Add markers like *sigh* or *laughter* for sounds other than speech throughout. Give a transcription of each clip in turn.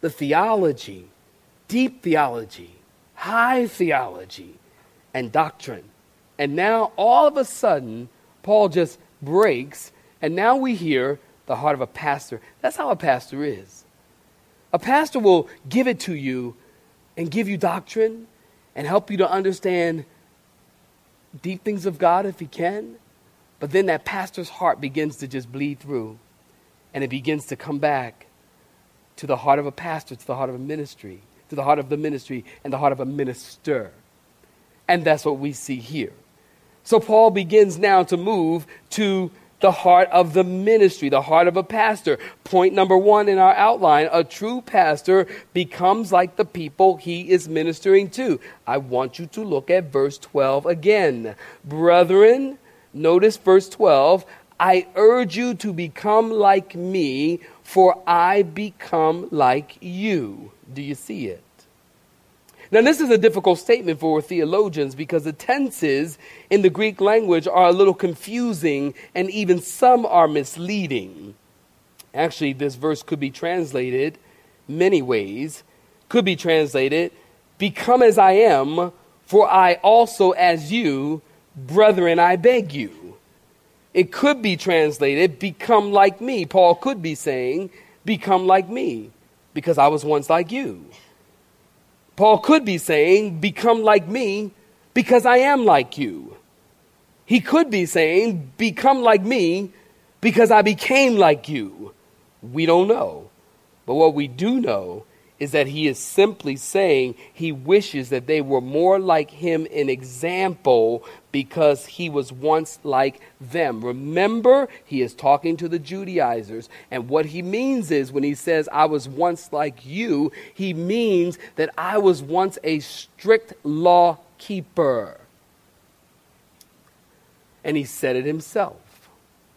the theology, deep theology, high theology, and doctrine. And now, all of a sudden, Paul just breaks, and now we hear the heart of a pastor. That's how a pastor is. A pastor will give it to you and give you doctrine and help you to understand deep things of God if he can. But then that pastor's heart begins to just bleed through and it begins to come back to the heart of a pastor, to the heart of a ministry, to the heart of the ministry, and the heart of a minister. And that's what we see here. So Paul begins now to move to the heart of the ministry, the heart of a pastor. Point number one in our outline a true pastor becomes like the people he is ministering to. I want you to look at verse 12 again. Brethren, notice verse 12. I urge you to become like me, for I become like you. Do you see it? Now, this is a difficult statement for theologians because the tenses in the Greek language are a little confusing and even some are misleading. Actually, this verse could be translated many ways. Could be translated, Become as I am, for I also as you, brethren, I beg you. It could be translated, become like me. Paul could be saying, become like me, because I was once like you. Paul could be saying, become like me, because I am like you. He could be saying, become like me, because I became like you. We don't know. But what we do know is that he is simply saying he wishes that they were more like him in example because he was once like them. Remember, he is talking to the Judaizers. And what he means is when he says, I was once like you, he means that I was once a strict law keeper. And he said it himself.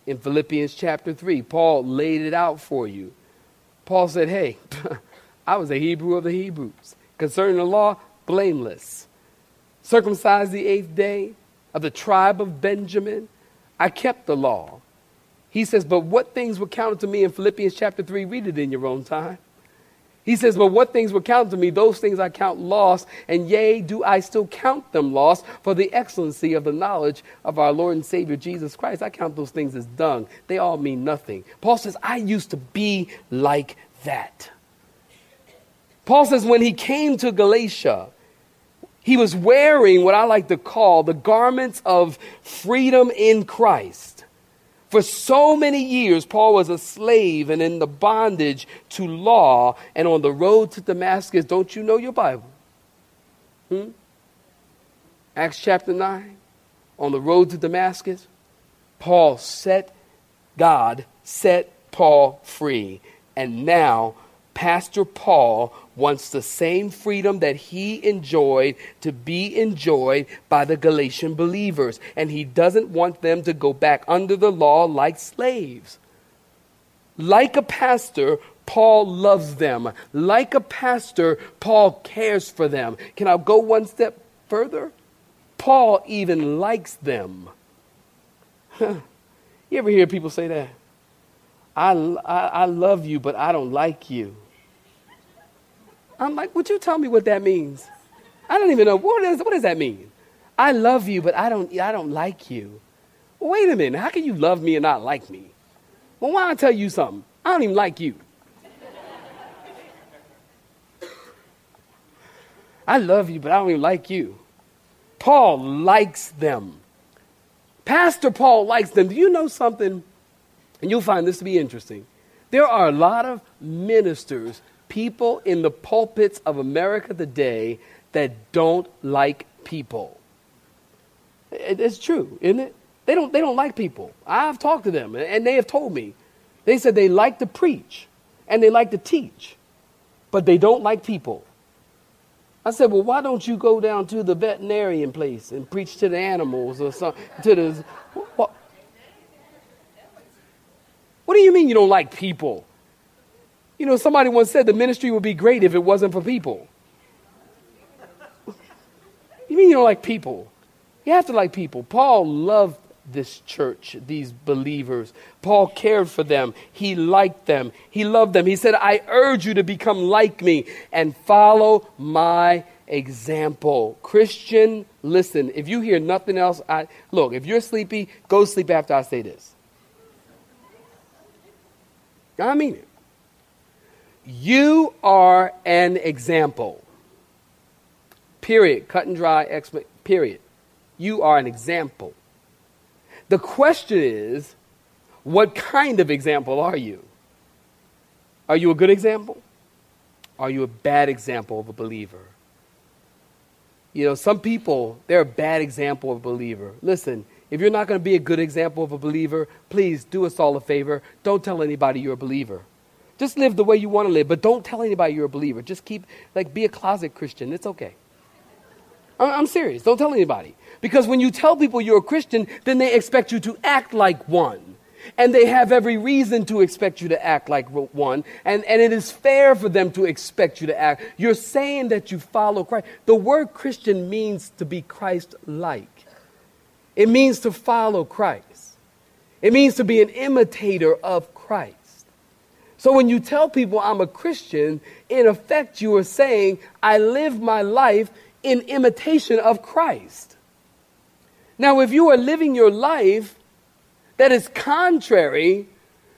In Philippians chapter 3, Paul laid it out for you. Paul said, Hey, *laughs* I was a Hebrew of the Hebrews. Concerning the law, blameless. Circumcised the eighth day of the tribe of Benjamin. I kept the law. He says, But what things were counted to me in Philippians chapter 3? Read it in your own time. He says, But what things were counted to me, those things I count lost, and yea, do I still count them lost for the excellency of the knowledge of our Lord and Savior Jesus Christ. I count those things as dung. They all mean nothing. Paul says, I used to be like that. Paul says when he came to Galatia, he was wearing what I like to call the garments of freedom in Christ. For so many years, Paul was a slave and in the bondage to law and on the road to Damascus. Don't you know your Bible? Hmm? Acts chapter 9. On the road to Damascus, Paul set, God set Paul free. And now, Pastor Paul wants the same freedom that he enjoyed to be enjoyed by the Galatian believers. And he doesn't want them to go back under the law like slaves. Like a pastor, Paul loves them. Like a pastor, Paul cares for them. Can I go one step further? Paul even likes them. you ever hear people say that? I, I, I love you, but I don't like you. I'm like, would you tell me what that means? I don't even know. What, is, what does that mean? I love you, but I don't, I don't like you. Wait a minute. How can you love me and not like me? Well, why don't I tell you something? I don't even like you. I love you, but I don't even like you. Paul likes them. Pastor Paul likes them. Do you know something? And you'll find this to be interesting. There are a lot of ministers, people in the pulpits of America today that don't like people. It's true, isn't it? They don't, they don't like people. I've talked to them, and they have told me. They said they like to preach and they like to teach, but they don't like people. I said, well, why don't you go down to the veterinarian place and preach to the animals or something? To the what? What do you mean you don't like people? You know, somebody once said the ministry would be great if it wasn't for people. You mean you don't like people? You have to like people. Paul loved this church, these believers. Paul cared for them. He liked them. He loved them. He said, I urge you to become like me and follow my example. Christian, listen, if you hear nothing else, I, look, if you're sleepy, go sleep after I say this. I mean it. You are an example. Period. Cut and dry, period. You are an example. The question is, what kind of example are you? Are you a good example? Are you a bad example of a believer? You know, some people, they're a bad example of a believer. Listen, if you're not going to be a good example of a believer, please do us all a favor. Don't tell anybody you're a believer. Just live the way you want to live, but don't tell anybody you're a believer. Just keep, like, be a closet Christian. It's okay. I'm serious. Don't tell anybody. Because when you tell people you're a Christian, then they expect you to act like one. And they have every reason to expect you to act like one. And, and it is fair for them to expect you to act. You're saying that you follow Christ. The word Christian means to be Christ like, it means to follow Christ, it means to be an imitator of Christ. So when you tell people I'm a Christian, in effect, you are saying, I live my life in imitation of Christ. Now, if you are living your life that is contrary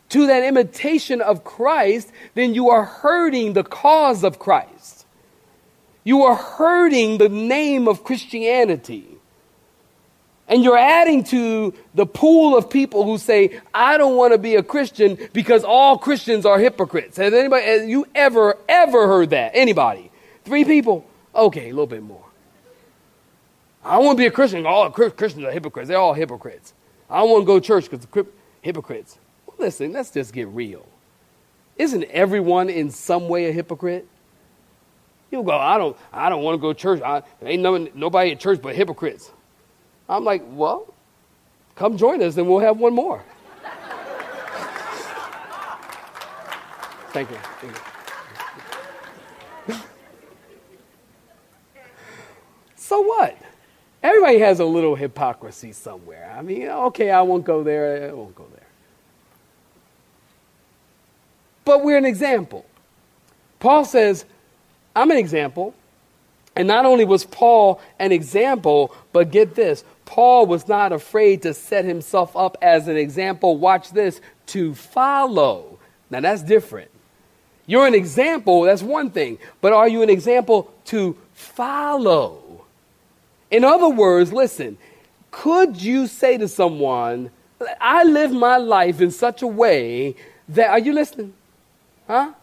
to that imitation of Christ, then you are hurting the cause of Christ. You are hurting the name of Christianity. And you're adding to the pool of people who say, I don't want to be a Christian because all Christians are hypocrites. Has anybody, has you ever, ever heard that? Anybody? Three people? Okay, a little bit more. I want to be a Christian. All Christians are hypocrites. They're all hypocrites. I don't want to go to church because hypocrites. Well, listen, let's just get real. Isn't everyone in some way a hypocrite? You go, I don't, I don't want to go to church. I, ain't no, nobody at church but hypocrites. I'm like, well, come join us, and we'll have one more. Thank you. Thank you. so what? Everybody has a little hypocrisy somewhere. I mean, okay, I won't go there, I won't go there. But we're an example. Paul says, I'm an example. And not only was Paul an example, but get this Paul was not afraid to set himself up as an example, watch this, to follow. Now that's different. You're an example, that's one thing, but are you an example to follow? In other words, listen, could you say to someone, I live my life in such a way that, are you listening? Huh?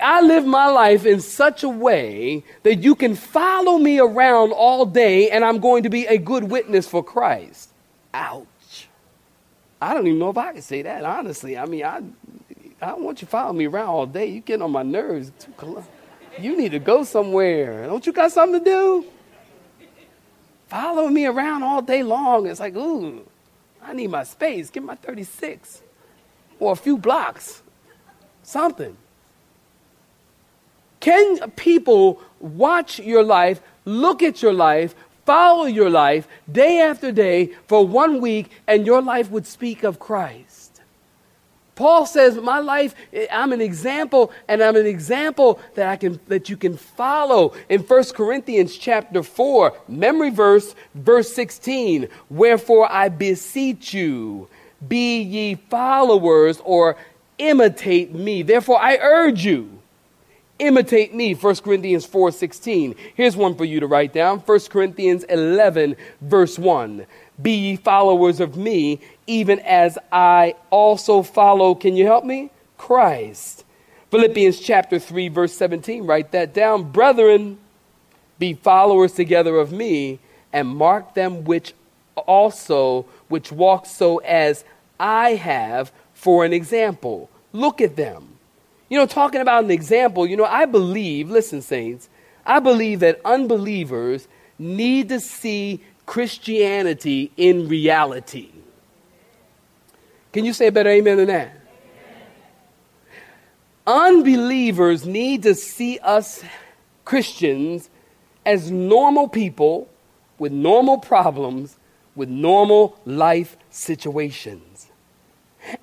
I live my life in such a way that you can follow me around all day and I'm going to be a good witness for Christ. Ouch. I don't even know if I can say that, honestly. I mean, I, I don't want you to follow me around all day. You're getting on my nerves. You need to go somewhere. Don't you got something to do? follow me around all day long. It's like, ooh, I need my space. Get my 36 or a few blocks, something. Can people watch your life, look at your life, follow your life day after day for one week, and your life would speak of Christ? Paul says, "My life, I'm an example, and I'm an example that I can that you can follow." In 1 Corinthians chapter 4, memory verse, verse 16, "Wherefore I beseech you, be ye followers or imitate me. Therefore I urge you, imitate me 1 corinthians 4.16 here's one for you to write down. 1 corinthians 11 verse 1 be ye followers of me even as i also follow can you help me? Christ. Philippians chapter 3 verse 17 write that down. Brethren be followers together of me and mark them which also which walk so as i have for an example. Look at them you know, talking about an example, you know, I believe, listen, saints, I believe that unbelievers need to see Christianity in reality. Can you say a better amen than that? Unbelievers need to see us Christians as normal people with normal problems, with normal life situations.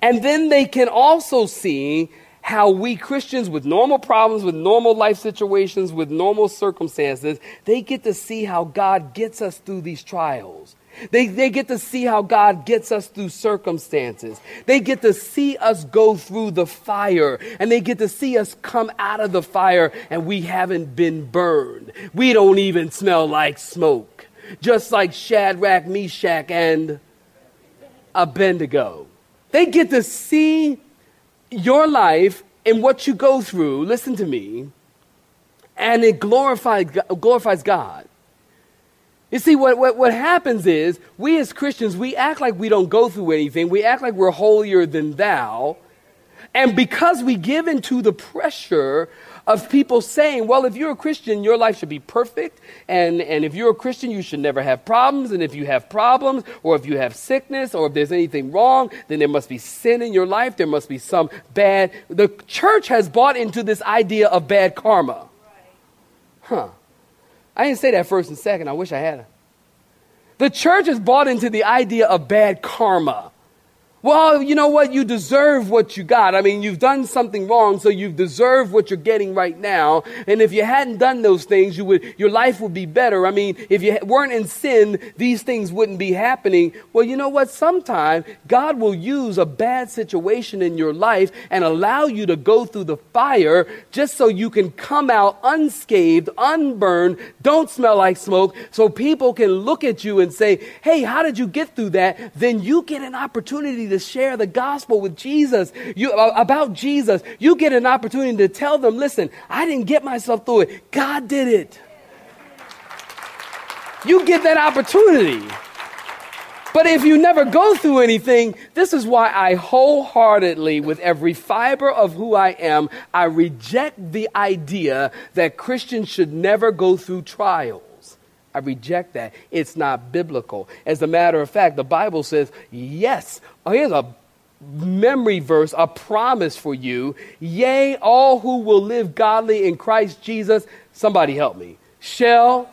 And then they can also see how we Christians with normal problems, with normal life situations, with normal circumstances, they get to see how God gets us through these trials. They, they get to see how God gets us through circumstances. They get to see us go through the fire and they get to see us come out of the fire and we haven't been burned. We don't even smell like smoke. Just like Shadrach, Meshach, and Abednego. They get to see your life and what you go through, listen to me, and it glorifies, glorifies God. You see, what, what, what happens is, we as Christians, we act like we don't go through anything. We act like we're holier than thou. And because we give into the pressure of people saying, well, if you're a Christian, your life should be perfect. And, and if you're a Christian, you should never have problems. And if you have problems, or if you have sickness, or if there's anything wrong, then there must be sin in your life. There must be some bad. The church has bought into this idea of bad karma. Huh. I didn't say that first and second. I wish I had. The church has bought into the idea of bad karma. Well, you know what? You deserve what you got. I mean, you've done something wrong, so you deserve what you're getting right now. And if you hadn't done those things, you would, your life would be better. I mean, if you weren't in sin, these things wouldn't be happening. Well, you know what? Sometimes God will use a bad situation in your life and allow you to go through the fire just so you can come out unscathed, unburned, don't smell like smoke, so people can look at you and say, Hey, how did you get through that? Then you get an opportunity to share the gospel with Jesus, you, about Jesus, you get an opportunity to tell them, listen, I didn't get myself through it. God did it. You get that opportunity. But if you never go through anything, this is why I wholeheartedly, with every fiber of who I am, I reject the idea that Christians should never go through trials. I reject that. It's not biblical. As a matter of fact, the Bible says, yes, here's a memory verse, a promise for you. Yea, all who will live godly in Christ Jesus, somebody help me, shall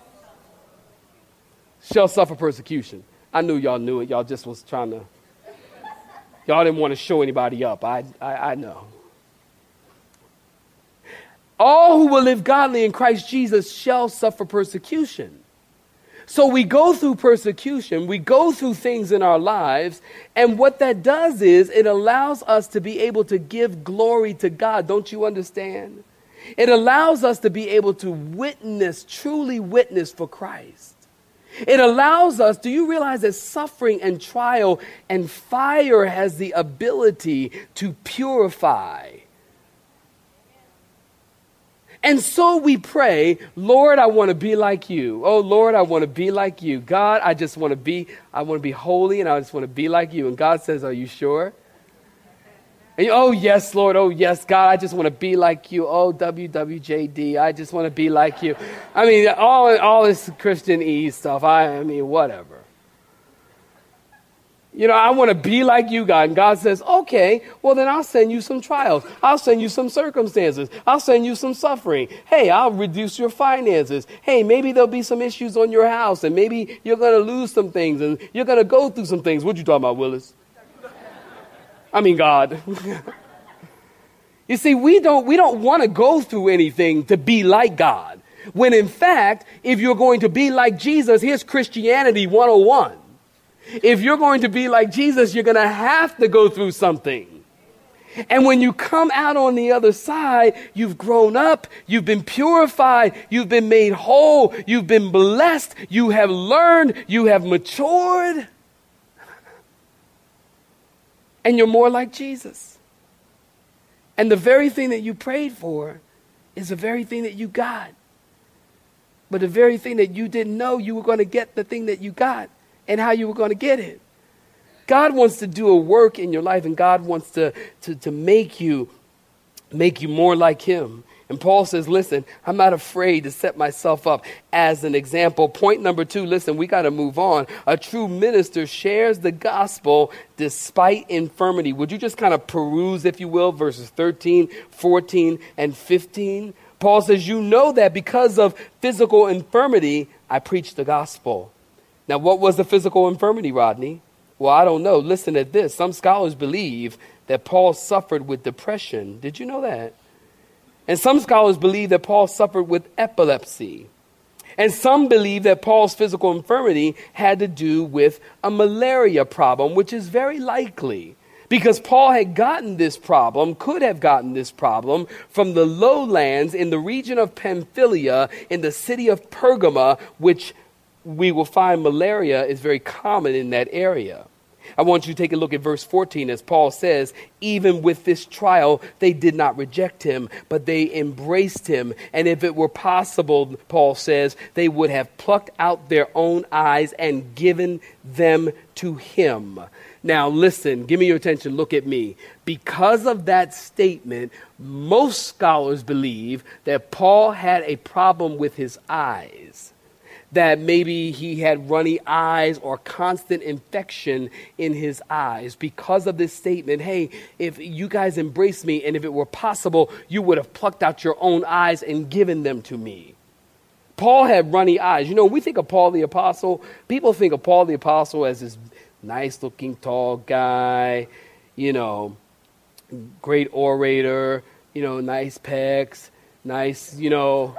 shall suffer persecution. I knew y'all knew it. Y'all just was trying to y'all didn't want to show anybody up. I I, I know. All who will live godly in Christ Jesus shall suffer persecution. So we go through persecution, we go through things in our lives, and what that does is it allows us to be able to give glory to God. Don't you understand? It allows us to be able to witness, truly witness for Christ. It allows us, do you realize that suffering and trial and fire has the ability to purify? And so we pray, Lord, I want to be like you. Oh, Lord, I want to be like you. God, I just want to be, I want to be holy and I just want to be like you. And God says, Are you sure? And you, oh, yes, Lord. Oh, yes, God. I just want to be like you. Oh, WWJD. I just want to be like you. I mean, all, all this Christian stuff. I, I mean, whatever. You know, I want to be like you, God. And God says, okay, well, then I'll send you some trials. I'll send you some circumstances. I'll send you some suffering. Hey, I'll reduce your finances. Hey, maybe there'll be some issues on your house, and maybe you're going to lose some things, and you're going to go through some things. What you talking about, Willis? I mean, God. *laughs* you see, we don't, we don't want to go through anything to be like God. When in fact, if you're going to be like Jesus, here's Christianity 101. If you're going to be like Jesus, you're going to have to go through something. And when you come out on the other side, you've grown up, you've been purified, you've been made whole, you've been blessed, you have learned, you have matured, and you're more like Jesus. And the very thing that you prayed for is the very thing that you got. But the very thing that you didn't know, you were going to get the thing that you got and how you were going to get it. God wants to do a work in your life, and God wants to, to, to make you make you more like Him. And Paul says, Listen, I'm not afraid to set myself up as an example. Point number two listen, we got to move on. A true minister shares the gospel despite infirmity. Would you just kind of peruse, if you will, verses 13, 14, and 15? Paul says, You know that because of physical infirmity, I preach the gospel. Now, what was the physical infirmity, Rodney? Well, I don't know. Listen to this. Some scholars believe that Paul suffered with depression. Did you know that? And some scholars believe that Paul suffered with epilepsy. And some believe that Paul's physical infirmity had to do with a malaria problem, which is very likely because Paul had gotten this problem, could have gotten this problem from the lowlands in the region of Pamphylia in the city of Pergama, which we will find malaria is very common in that area. I want you to take a look at verse 14 as Paul says, even with this trial, they did not reject him, but they embraced him. And if it were possible, Paul says, they would have plucked out their own eyes and given them to him. Now, listen, give me your attention, look at me. Because of that statement, most scholars believe that Paul had a problem with his eyes that maybe he had runny eyes or constant infection in his eyes because of this statement hey, if you guys embraced me and if it were possible, you would have plucked out your own eyes and given them to me. Paul had runny eyes. You know, we think of Paul the Apostle, people think of Paul the Apostle as this nice looking tall guy, you know, great orator, you know, nice pecs, nice, you know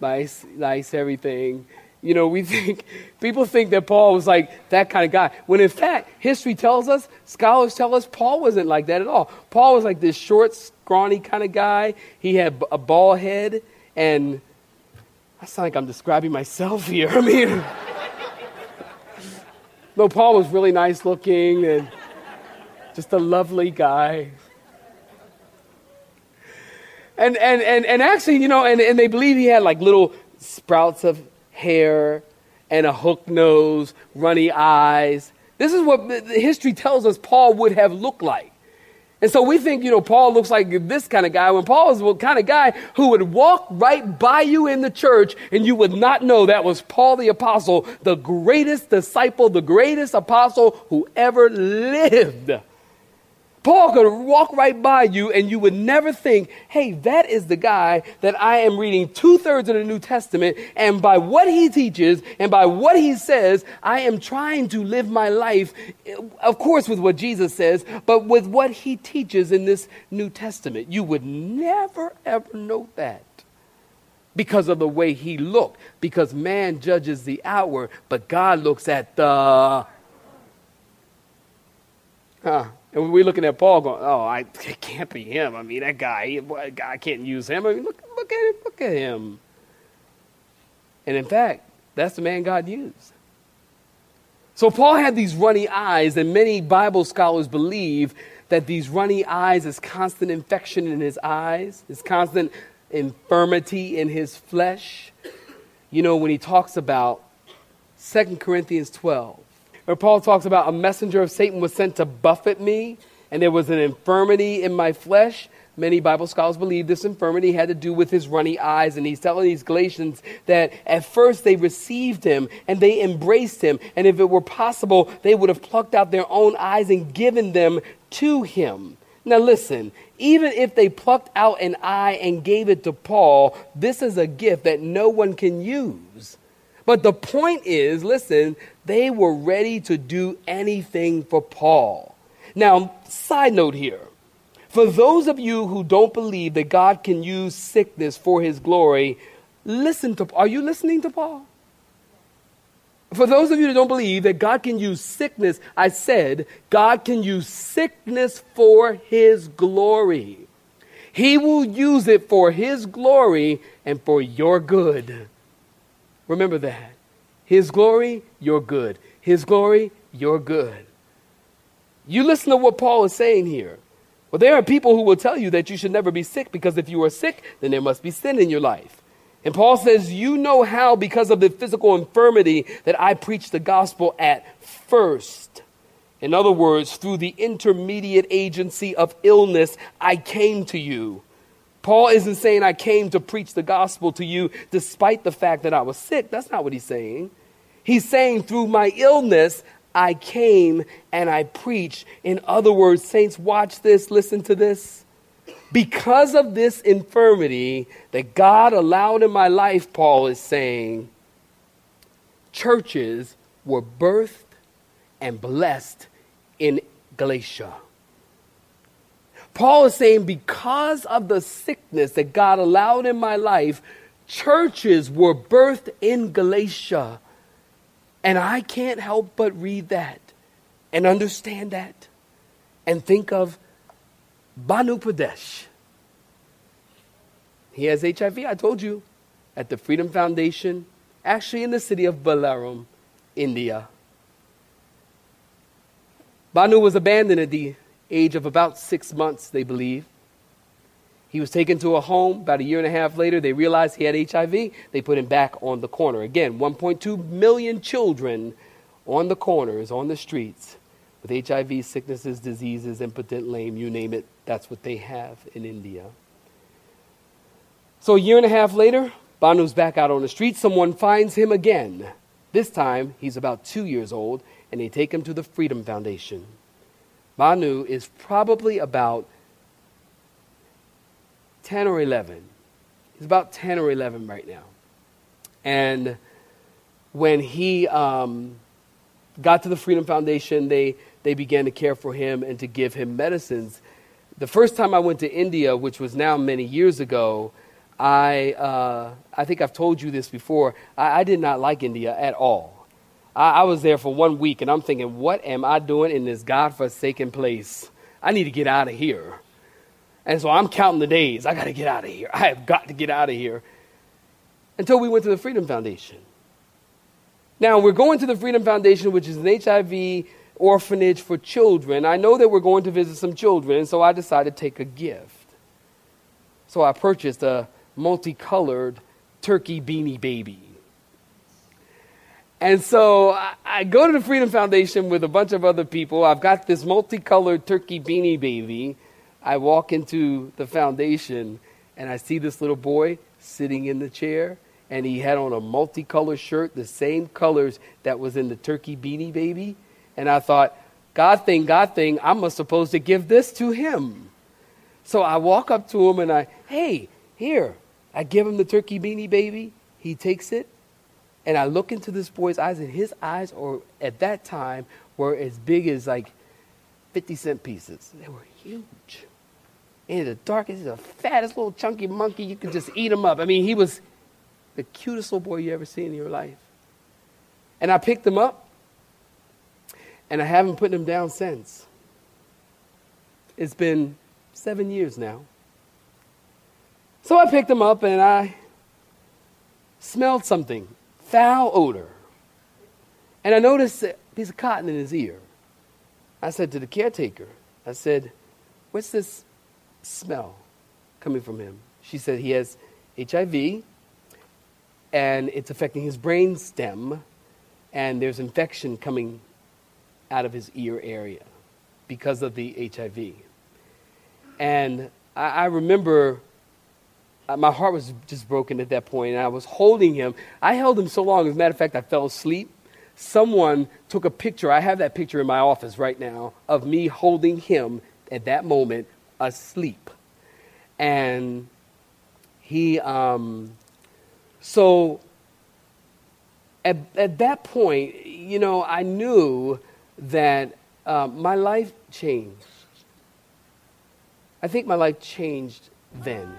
nice, nice everything. You know, we *laughs* think, people think that Paul was like that kind of guy. When in fact, history tells us, scholars tell us, Paul wasn't like that at all. Paul was like this short, scrawny kind of guy. He had a bald head, and I sound like I'm describing myself *laughs* here. I mean, *laughs* no, Paul was really nice looking and just a lovely guy. And, and, and, and actually, you know, and, and they believe he had like little sprouts of hair and a hook nose, runny eyes. This is what history tells us Paul would have looked like. And so we think, you know, Paul looks like this kind of guy when Paul is the kind of guy who would walk right by you in the church and you would not know that was Paul the apostle, the greatest disciple, the greatest apostle who ever lived. Paul could walk right by you and you would never think, hey, that is the guy that I am reading two thirds of the New Testament. And by what he teaches and by what he says, I am trying to live my life, eh, of course, with what Jesus says, but with what he teaches in this New Testament. You would never, ever know that because of the way he looked, because man judges the outward, but God looks at the. Huh. And we're looking at Paul going, oh, I, *laughs* it can't be him. I mean, that guy, I can't use him. I mean, look, look at him, look at him. And in fact, that's the man God used. So Paul had these runny eyes, and many Bible scholars believe that these runny eyes is constant infection in his eyes, is constant infirmity in his flesh. You know, when he talks about 2 Corinthians 12, where Paul talks about a messenger of Satan was sent to buffet me, and there was an infirmity in my flesh. Many Bible scholars believe this infirmity had to do with his runny eyes, and he's telling these Galatians that at first they received him and they embraced him, and if it were possible, they would have plucked out their own eyes and given them to him. Now, listen, even if they plucked out an eye and gave it to Paul, this is a gift that no one can use. But the point is, listen, they were ready to do anything for Paul. Now, side note here. For those of you who don't believe that God can use sickness for his glory, listen to Are you listening to Paul? For those of you that don't believe that God can use sickness, I said, God can use sickness for His glory. He will use it for His glory and for your good. Remember that. His glory, your good. His glory, your good. You listen to what Paul is saying here. Well, there are people who will tell you that you should never be sick because if you are sick, then there must be sin in your life. And Paul says, You know how, because of the physical infirmity, that I preached the gospel at first. In other words, through the intermediate agency of illness, I came to you. Paul isn't saying I came to preach the gospel to you despite the fact that I was sick. That's not what he's saying. He's saying through my illness, I came and I preached. In other words, saints, watch this, listen to this. Because of this infirmity that God allowed in my life, Paul is saying, churches were birthed and blessed in Galatia. Paul is saying, because of the sickness that God allowed in my life, churches were birthed in Galatia. And I can't help but read that and understand that and think of Banu Pradesh. He has HIV, I told you, at the Freedom Foundation, actually in the city of Ballaram, India. Banu was abandoned at the age of about six months, they believe. He was taken to a home. About a year and a half later, they realized he had HIV. They put him back on the corner. Again, 1.2 million children on the corners, on the streets, with HIV, sicknesses, diseases, impotent, lame, you name it. That's what they have in India. So a year and a half later, Banu's back out on the street. Someone finds him again. This time, he's about two years old, and they take him to the Freedom Foundation. Banu is probably about 10 or 11. He's about 10 or 11 right now. And when he um, got to the Freedom Foundation, they, they began to care for him and to give him medicines. The first time I went to India, which was now many years ago, I, uh, I think I've told you this before. I, I did not like India at all. I, I was there for one week and I'm thinking, what am I doing in this godforsaken place? I need to get out of here. And so I'm counting the days. I got to get out of here. I have got to get out of here. Until we went to the Freedom Foundation. Now, we're going to the Freedom Foundation, which is an HIV orphanage for children. I know that we're going to visit some children, so I decided to take a gift. So I purchased a multicolored turkey beanie baby. And so I, go to the Freedom Foundation with a bunch of other people. I've got this multicolored turkey beanie baby. I walk into the foundation and I see this little boy sitting in the chair and he had on a multicolored shirt, the same colors that was in the turkey beanie baby. And I thought, God thing, God thing, I'm supposed to give this to him. So I walk up to him and I, hey, here. I give him the turkey beanie baby. He takes it. And I look into this boy's eyes, and his eyes, or at that time, were as big as like 50 cent pieces. They were huge. And the darkest, the fattest little chunky monkey, you could just eat him up. I mean, he was the cutest little boy you ever seen in your life. And I picked him up, and I haven't put him down since. It's been seven years now. So I picked him up and I smelled something, foul odor. And I noticed a piece of cotton in his ear. I said to the caretaker, I said, What's this smell coming from him? She said, He has HIV and it's affecting his brain stem, and there's infection coming out of his ear area because of the HIV. And I, I remember my heart was just broken at that point, and I was holding him. I held him so long, as a matter of fact, I fell asleep. Someone took a picture, I have that picture in my office right now, of me holding him at that moment asleep. And he, um, so at, at that point, you know, I knew that uh, my life changed. I think my life changed then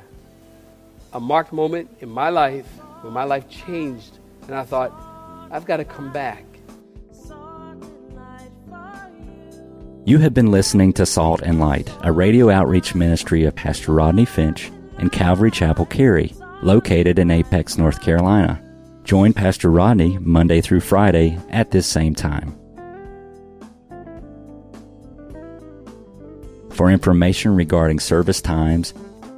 a marked moment in my life when my life changed and I thought, I've got to come back. You have been listening to Salt and Light, a radio outreach ministry of Pastor Rodney Finch and Calvary Chapel Cary, located in Apex, North Carolina. Join Pastor Rodney Monday through Friday at this same time. For information regarding service times,